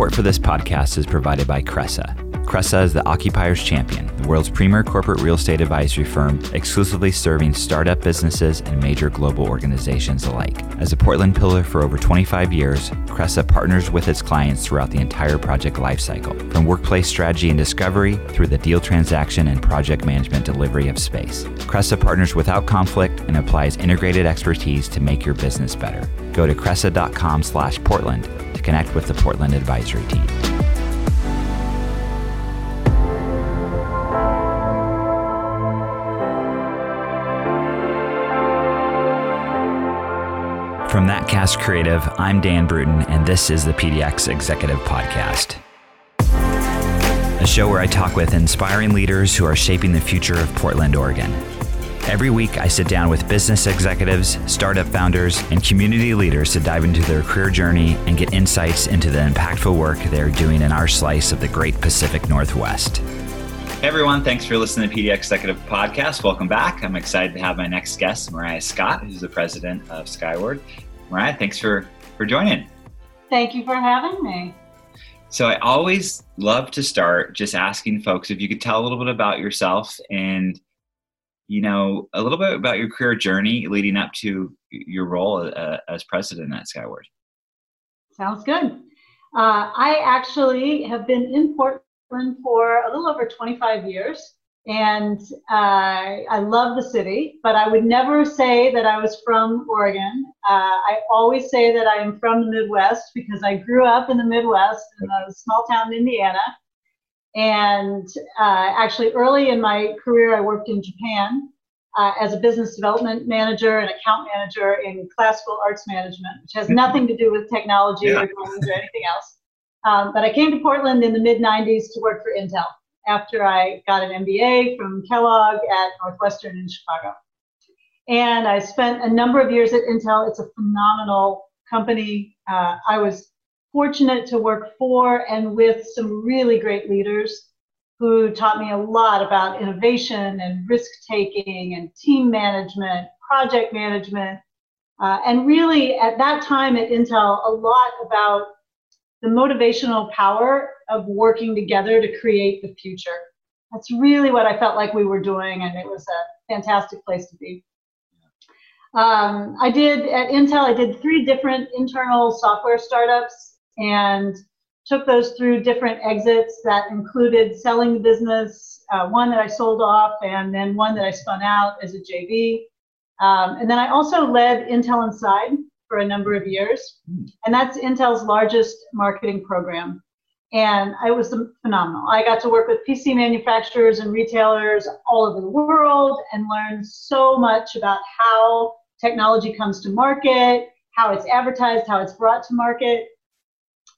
Support for this podcast is provided by Cressa. Cressa is the Occupier's Champion, the world's premier corporate real estate advisory firm, exclusively serving startup businesses and major global organizations alike. As a Portland pillar for over 25 years, Cressa partners with its clients throughout the entire project lifecycle, from workplace strategy and discovery through the deal transaction and project management delivery of space. Cressa partners without conflict and applies integrated expertise to make your business better. Go to cressa.com slash Portland to connect with the Portland advisory team. From That Cast Creative, I'm Dan Bruton, and this is the PDX Executive Podcast. A show where I talk with inspiring leaders who are shaping the future of Portland, Oregon. Every week, I sit down with business executives, startup founders, and community leaders to dive into their career journey and get insights into the impactful work they're doing in our slice of the great Pacific Northwest. Hey everyone, thanks for listening to the PDX Executive Podcast. Welcome back. I'm excited to have my next guest, Mariah Scott, who's the president of Skyward. Mariah, thanks for, for joining. Thank you for having me. So I always love to start just asking folks if you could tell a little bit about yourself and you know a little bit about your career journey leading up to your role uh, as president at Skyward. Sounds good. Uh, I actually have been in Portland for a little over 25 years. And uh, I love the city, but I would never say that I was from Oregon. Uh, I always say that I am from the Midwest because I grew up in the Midwest in a small town in Indiana. And uh, actually, early in my career, I worked in Japan uh, as a business development manager and account manager in classical arts management, which has nothing to do with technology yeah. or anything else. Um, but I came to Portland in the mid 90s to work for Intel after I got an MBA from Kellogg at Northwestern in Chicago. And I spent a number of years at Intel. It's a phenomenal company. Uh, I was fortunate to work for and with some really great leaders who taught me a lot about innovation and risk taking and team management, project management, uh, and really at that time at Intel, a lot about the motivational power of working together to create the future. That's really what I felt like we were doing, and it was a fantastic place to be. Um, I did at Intel, I did three different internal software startups and took those through different exits that included selling the business, uh, one that I sold off, and then one that I spun out as a JV. Um, and then I also led Intel Inside, for a number of years. Hmm. And that's Intel's largest marketing program. And it was phenomenal. I got to work with PC manufacturers and retailers all over the world and learn so much about how technology comes to market, how it's advertised, how it's brought to market.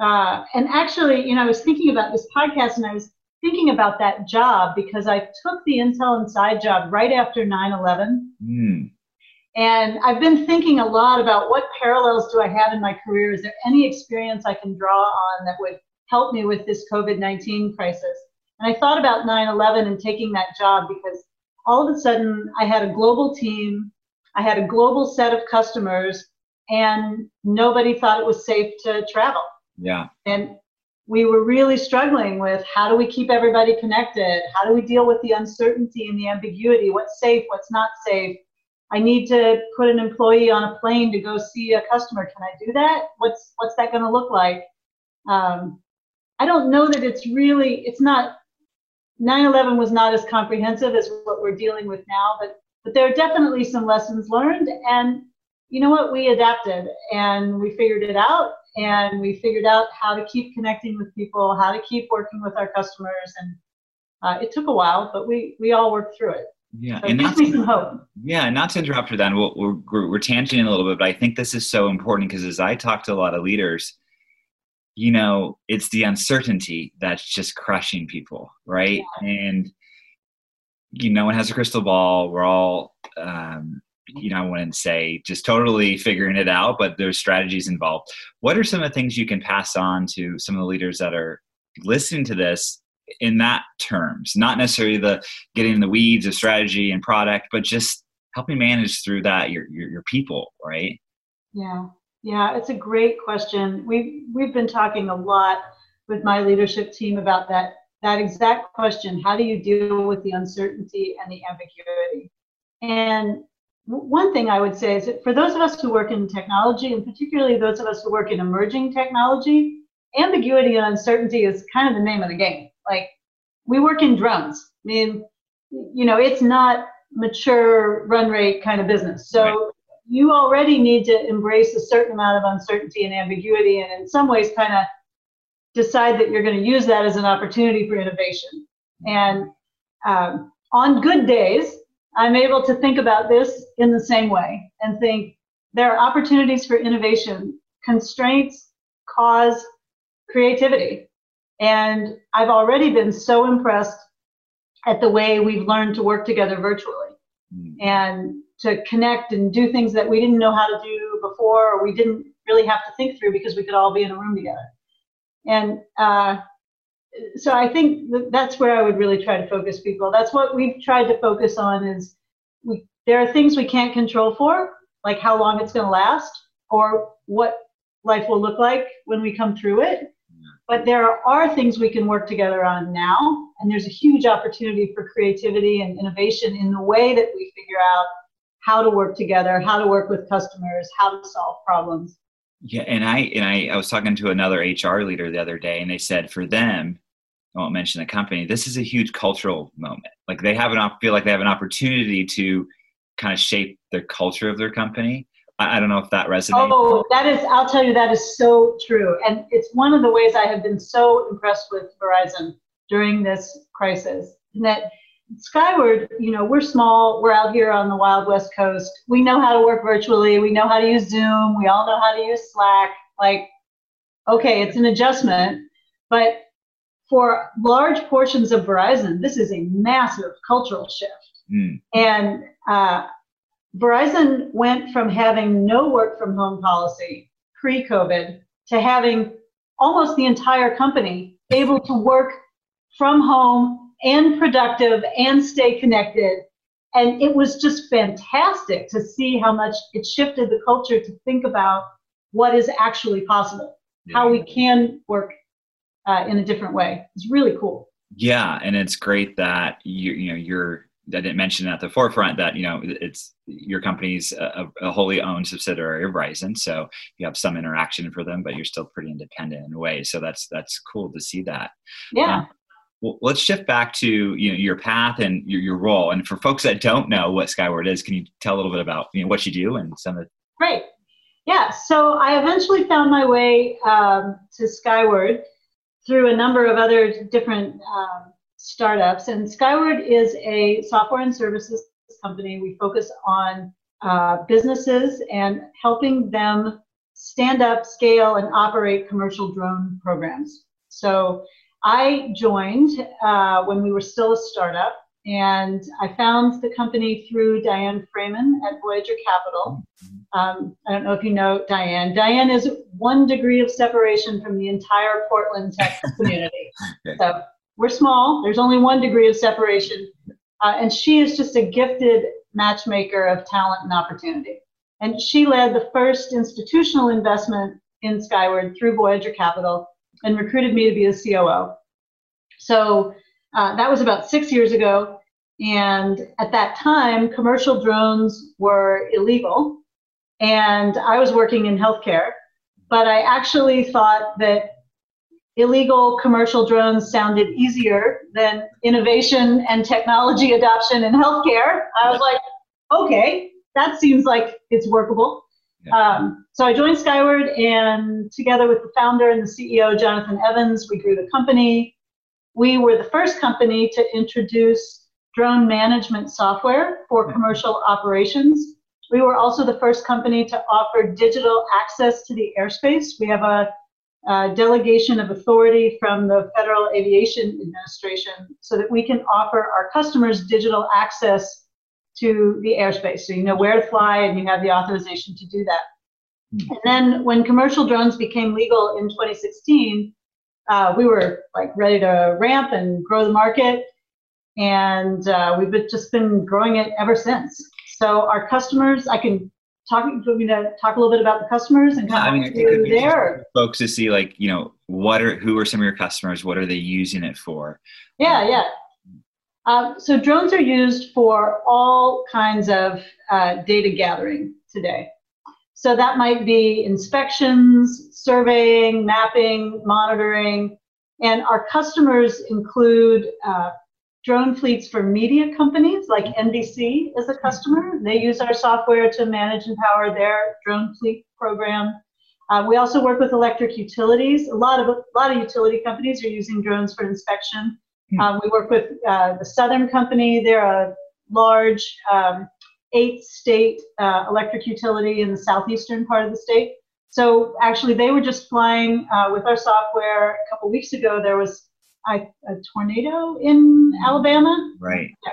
Uh, and actually, you know, I was thinking about this podcast and I was thinking about that job because I took the Intel Inside job right after 9 11. Mm. And I've been thinking a lot about what parallels do I have in my career? Is there any experience I can draw on that would help me with this COVID 19 crisis? And I thought about 9 11 and taking that job because all of a sudden I had a global team, I had a global set of customers, and nobody thought it was safe to travel. Yeah. And we were really struggling with how do we keep everybody connected? How do we deal with the uncertainty and the ambiguity? What's safe? What's not safe? I need to put an employee on a plane to go see a customer. Can I do that? What's what's that going to look like? Um, I don't know that it's really. It's not. 9/11 was not as comprehensive as what we're dealing with now, but but there are definitely some lessons learned. And you know what? We adapted and we figured it out, and we figured out how to keep connecting with people, how to keep working with our customers, and uh, it took a while, but we we all worked through it. Yeah, so and not to, some hope. Yeah, not to interrupt you then, we'll, we're, we're, we're tangenting a little bit, but I think this is so important because as I talk to a lot of leaders, you know, it's the uncertainty that's just crushing people, right? Yeah. And you know, no one has a crystal ball. We're all, um, you know, I wouldn't say just totally figuring it out, but there's strategies involved. What are some of the things you can pass on to some of the leaders that are listening to this in that terms, not necessarily the getting in the weeds of strategy and product, but just helping manage through that your, your, your people, right? Yeah. Yeah, it's a great question. We've we've been talking a lot with my leadership team about that that exact question how do you deal with the uncertainty and the ambiguity and one thing i would say is that for those of us who work in technology and particularly those of us who work in emerging technology ambiguity and uncertainty is kind of the name of the game like we work in drones i mean you know it's not mature run rate kind of business so right. you already need to embrace a certain amount of uncertainty and ambiguity and in some ways kind of decide that you're going to use that as an opportunity for innovation. And um, on good days, I'm able to think about this in the same way and think there are opportunities for innovation. Constraints cause creativity. And I've already been so impressed at the way we've learned to work together virtually mm. and to connect and do things that we didn't know how to do before or we didn't really have to think through because we could all be in a room together. And uh, so I think that's where I would really try to focus people. That's what we've tried to focus on is we, there are things we can't control for, like how long it's going to last or what life will look like when we come through it. But there are things we can work together on now, and there's a huge opportunity for creativity and innovation in the way that we figure out how to work together, how to work with customers, how to solve problems. Yeah, and I and I, I was talking to another HR leader the other day, and they said for them, I won't mention the company. This is a huge cultural moment. Like they have an feel like they have an opportunity to kind of shape the culture of their company. I, I don't know if that resonates. Oh, that is. I'll tell you, that is so true, and it's one of the ways I have been so impressed with Verizon during this crisis. That Skyward, you know, we're small. We're out here on the Wild West Coast. We know how to work virtually. We know how to use Zoom. We all know how to use Slack. Like, okay, it's an adjustment. But for large portions of Verizon, this is a massive cultural shift. Mm. And uh, Verizon went from having no work from home policy pre COVID to having almost the entire company able to work from home and productive and stay connected. And it was just fantastic to see how much it shifted the culture to think about what is actually possible, how we can work uh, in a different way. It's really cool. Yeah, and it's great that you you know you're I didn't mention at the forefront that you know it's your company's a, a, wholly owned subsidiary of Verizon, so you have some interaction for them, but you're still pretty independent in a way. So that's that's cool to see that. Yeah. Um, well, let's shift back to you know your path and your, your role. And for folks that don't know what Skyward is, can you tell a little bit about you know what you do and some of the Great. Yeah. So I eventually found my way um, to Skyward through a number of other different um, startups. And Skyward is a software and services company. We focus on uh, businesses and helping them stand up, scale, and operate commercial drone programs. So I joined uh, when we were still a startup, and I found the company through Diane Fraiman at Voyager Capital. Um, I don't know if you know Diane. Diane is one degree of separation from the entire Portland tech community. So we're small. There's only one degree of separation, uh, and she is just a gifted matchmaker of talent and opportunity. And she led the first institutional investment in Skyward through Voyager Capital and recruited me to be the COO. So uh, that was about six years ago. And at that time, commercial drones were illegal. And I was working in healthcare. But I actually thought that illegal commercial drones sounded easier than innovation and technology adoption in healthcare. I was like, okay, that seems like it's workable. Um, so I joined Skyward, and together with the founder and the CEO, Jonathan Evans, we grew the company. We were the first company to introduce drone management software for mm-hmm. commercial operations. We were also the first company to offer digital access to the airspace. We have a, a delegation of authority from the Federal Aviation Administration so that we can offer our customers digital access to the airspace. So you know where to fly and you have the authorization to do that. Mm-hmm. And then when commercial drones became legal in 2016, uh, we were like ready to ramp and grow the market. And uh, we've just been growing it ever since. So our customers, I can talking to me to talk a little bit about the customers and Yeah, I kind mean, of I think it'd be there. folks to see like you know what are who are some of your customers? What are they using it for? Yeah, yeah. Um, so drones are used for all kinds of uh, data gathering today. So that might be inspections, surveying, mapping, monitoring, and our customers include uh, drone fleets for media companies like NBC is a customer. They use our software to manage and power their drone fleet program. Uh, we also work with electric utilities. A lot of a lot of utility companies are using drones for inspection. Um, we work with uh, the Southern Company. They're a large um, eight-state uh, electric utility in the southeastern part of the state. So actually, they were just flying uh, with our software a couple weeks ago. There was a, a tornado in Alabama, Right. Yeah.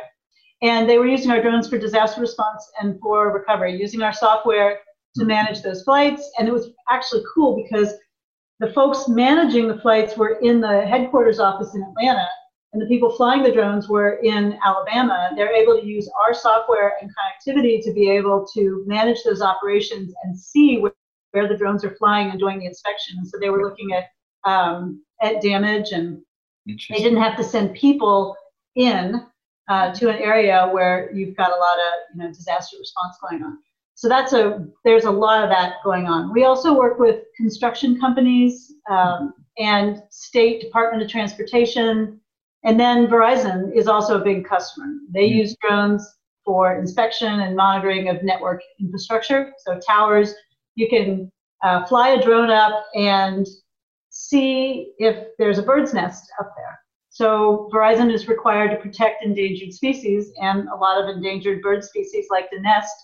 and they were using our drones for disaster response and for recovery, using our software to manage those flights. And it was actually cool because the folks managing the flights were in the headquarters office in Atlanta, and the people flying the drones were in Alabama. They're able to use our software and connectivity to be able to manage those operations and see where, where the drones are flying and doing the inspection. And so they were looking at um, at damage and they didn't have to send people in uh, to an area where you've got a lot of you know disaster response going on. So that's a there's a lot of that going on. We also work with construction companies um, and state Department of Transportation, and then Verizon is also a big customer. They Mhm. use drones for inspection and monitoring of network infrastructure. So towers, you can uh, fly a drone up and see if there's a bird's nest up there. So Verizon is required to protect endangered species, and a lot of endangered bird species like to nest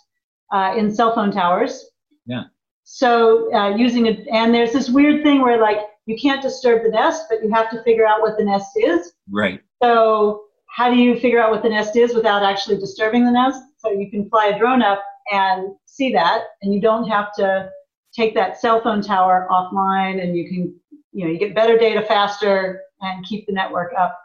uh, in cell phone towers. Yeah. So uh, using it, and there's this weird thing where like you can't disturb the nest, but you have to figure out what the nest is. Right. So how do you figure out what the nest is without actually disturbing the nest? So you can fly a drone up and see that, and you don't have to take that cell phone tower offline, and you can, you know, you get better data faster and keep the network up.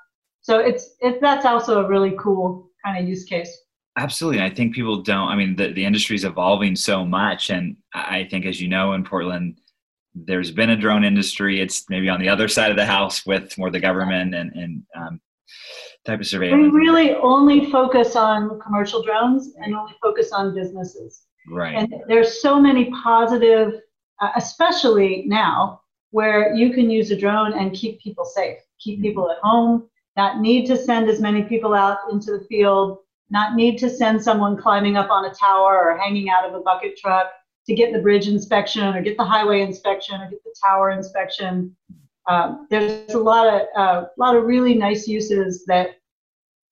So it's it, that's also a really cool kind of use case. Absolutely. I think people don't, I mean, the, the industry is evolving so much. And I think, as you know, in Portland, there's been a drone industry. It's maybe on the other side of the house with more the government and, and um, type of We really only focus on commercial drones and only focus on businesses. Right. And there's so many positive, uh, especially now, where you can use a drone and keep people safe, keep people at home, not need to send as many people out into the field, not need to send someone climbing up on a tower or hanging out of a bucket truck to get the bridge inspection or get the highway inspection or get the tower inspection. Um, there's a lot of uh, lot of really nice uses that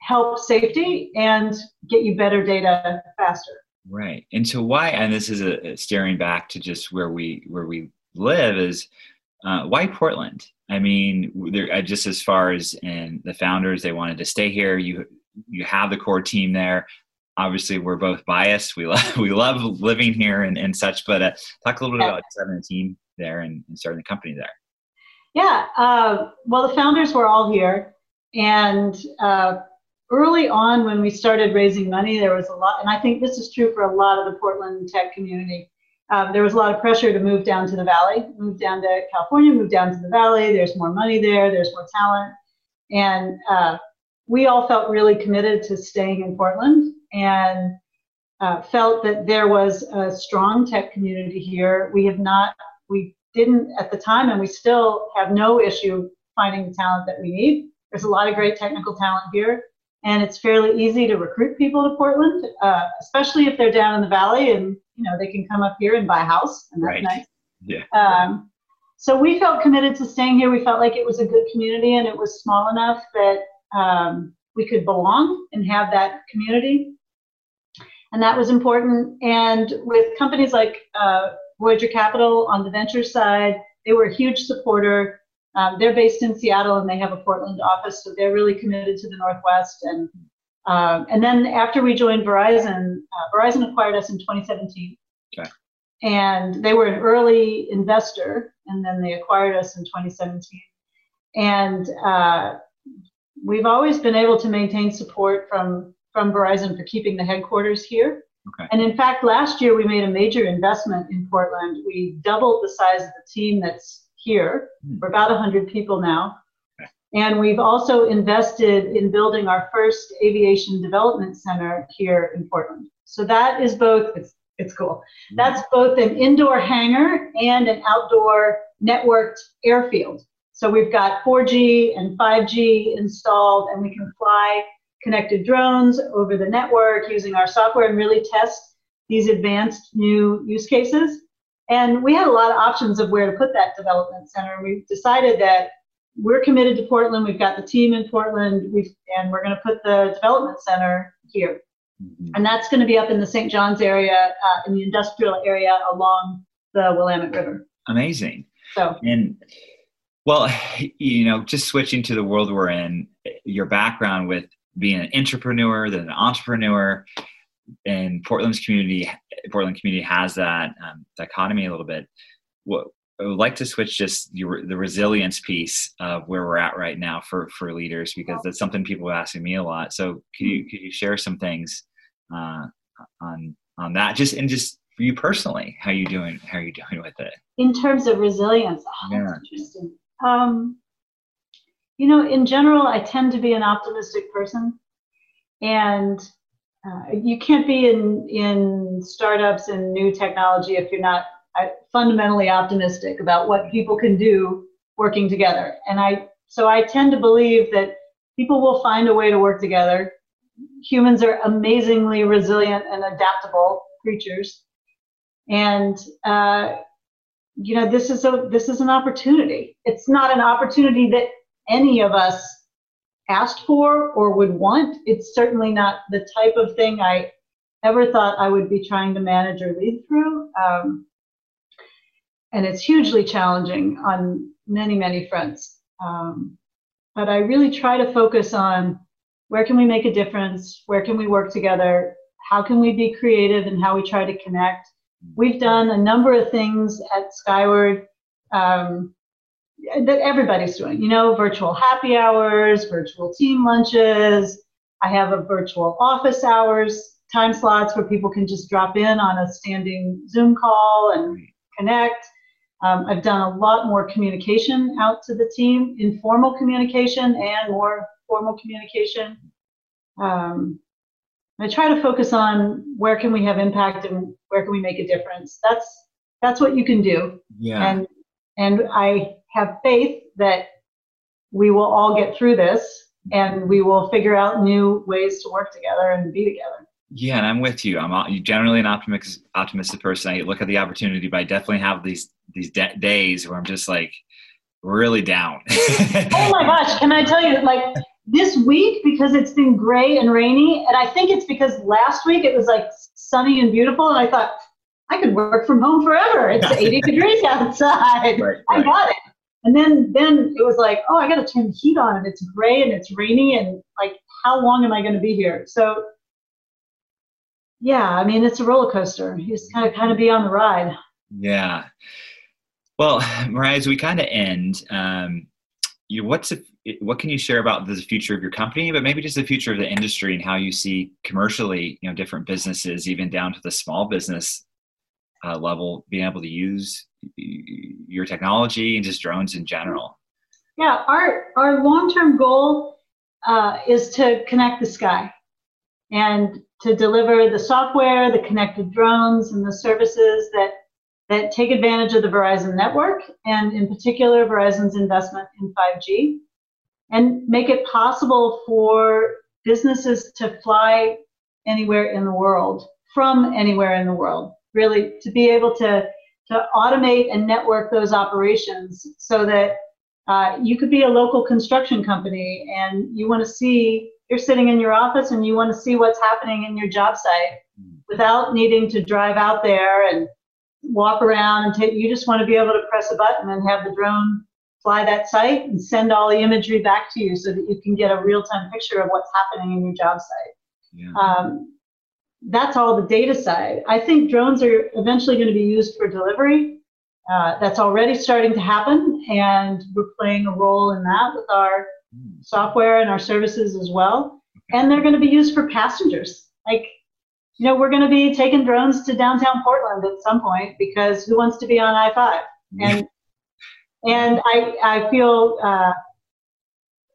help safety and get you better data faster. Right. And so why, and this is a, a staring back to just where we, where we live is uh, why Portland? I mean, there, uh, just as far as in the founders, they wanted to stay here. You, you have the core team there. Obviously, we're both biased. We love we love living here and, and such. But uh, talk a little bit about starting a team there and, and starting the company there. Yeah, uh, well, the founders were all here, and uh, early on when we started raising money, there was a lot, and I think this is true for a lot of the Portland tech community. Um, there was a lot of pressure to move down to the valley, move down to California, move down to the valley. There's more money there, there's more talent, and uh, we all felt really committed to staying in Portland and uh, felt that there was a strong tech community here. We have not, we didn't at the time, and we still have no issue finding the talent that we need. There's a lot of great technical talent here, and it's fairly easy to recruit people to Portland, uh, especially if they're down in the valley and you know they can come up here and buy a house, and that's Right. nice. Yeah. Um, so we felt committed to staying here. We felt like it was a good community and it was small enough that um, we could belong and have that community. And that was important. And with companies like uh, Voyager Capital on the venture side, they were a huge supporter. Um, they're based in Seattle and they have a Portland office, so they're really committed to the Northwest. And um, and then after we joined Verizon, uh, Verizon acquired us in 2017. Okay. And they were an early investor, and then they acquired us in 2017. And uh, we've always been able to maintain support from from Verizon for keeping the headquarters here. Okay. And in fact, last year we made a major investment in Portland. We doubled the size of the team that's here. Hmm. We're about 100 people now. And we've also invested in building our first aviation development center here in Portland. So that is both, it's, it's cool. That's both an indoor hangar and an outdoor networked airfield. So we've got 4G and 5G installed, and we can fly connected drones over the network using our software and really test these advanced new use cases. And we had a lot of options of where to put that development center. We decided that we're committed to Portland. We've got the team in Portland, we've, and we're going to put the development center here. Mhm. And that's going to be up in the St. Johns area, uh, in the industrial area along the Willamette River. Amazing. So, And well, you know, just switching to the world we're in, your background with being an entrepreneur, then an entrepreneur, and Portland's community, Portland community has that um, dichotomy a little bit. What I would like to switch just your, the resilience piece of where we're at right now for for leaders because that's something people are asking me a lot. So could you could you share some things uh, on on that? Just and just for you personally, how you doing? How are you doing with it? in terms of resilience, oh, Yeah. that's interesting. Um, you know, in general, I tend to be an optimistic person, and uh, you can't be in in startups and new technology if you're not uh, fundamentally optimistic about what people can do working together. And I so I tend to believe that people will find a way to work together. Humans are amazingly resilient and adaptable creatures, and uh, you know this is a this is an opportunity it's not an opportunity that any of us asked for or would want. It's certainly not the type of thing i ever thought i would be trying to manage or lead through. Um, and it's hugely challenging on many many fronts. Um, but i really try to focus on where can we make a difference? Where can we work together? How can we be creative and how we try to connect? We've done a number of things at Skyward. Um, that everybody's doing. You know, virtual happy hours, virtual team lunches. I have a virtual office hours time slots where people can just drop in on a standing Zoom call and connect. Um, I've done a lot more communication out to the team, informal communication and more formal communication. Um, I try to focus on where can we have impact and where can we make a difference. That's that's what you can do, Yeah. and and I have faith that we will all get through this and we will figure out new ways to work together and be together. Yeah, and I'm with you. I'm generally an optimistic, optimistic person. I look at the opportunity, but I definitely have these these de- days where I'm just like really down. Oh my gosh, can I tell you, like this week, because it's been gray and rainy, and I think it's because last week it was like sunny and beautiful, and I thought, I could work from home forever. It's 80 degrees outside. Right, I got it. And then then it was like, oh, I got to turn the heat on, and it's gray and it's rainy, and like, how long am I going to be here? So, yeah, I mean, it's a roller coaster. You just kind of kind of be on the ride. Yeah. Well, Mariah, as we kind of end, um, you know, what's the, what can you share about the future of your company, but maybe just the future of the industry and how you see commercially, you know, different businesses, even down to the small business uh, level, being able to use your technology and just drones in general. Yeah, our our long-term goal uh, is to connect the sky and to deliver the software, the connected drones, and the services that that take advantage of the Verizon network, and in particular Verizon's investment in 5G, and make it possible for businesses to fly anywhere in the world from anywhere in the world. Really, to be able to to automate and network those operations so that uh, you could be a local construction company and you want to see, you're sitting in your office and you want to see what's happening in your job site without needing to drive out there and walk around and take, you just want to be able to press a button and have the drone fly that site and send all the imagery back to you so that you can get a real time picture of what's happening in your job site. Yeah. Um, that's all the data side. I think drones are eventually going to be used for delivery. Uh, that's already starting to happen, and we're playing a role in that with our software and our services as well. And they're going to be used for passengers. Like you know, we're going to be taking drones to downtown Portland at some point because who wants to be on I five? And and I I feel uh,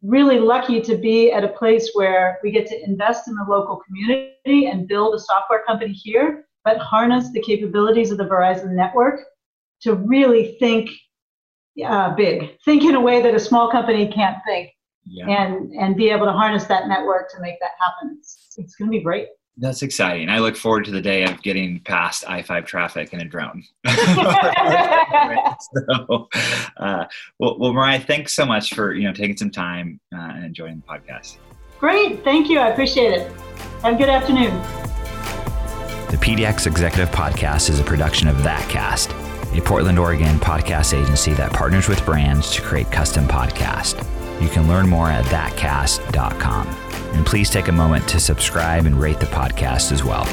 really lucky to be at a place where we get to invest in the local community and build a software company here, but harness the capabilities of the Verizon network to really think uh, big, think in a way that a small company can't think, yeah. and and be able to harness that network to make that happen. It's, it's going to be great. That's exciting. I look forward to the day of getting past I five traffic in a drone. so, uh, well, well, Mariah, thanks so much for you know taking some time uh, and enjoying the podcast. Great, thank you. I appreciate it. Have a good afternoon. The PDX Executive Podcast is a production of ThatCast, a Portland, Oregon podcast agency that partners with brands to create custom podcasts. You can learn more at thatcast.com. And please take a moment to subscribe and rate the podcast as well.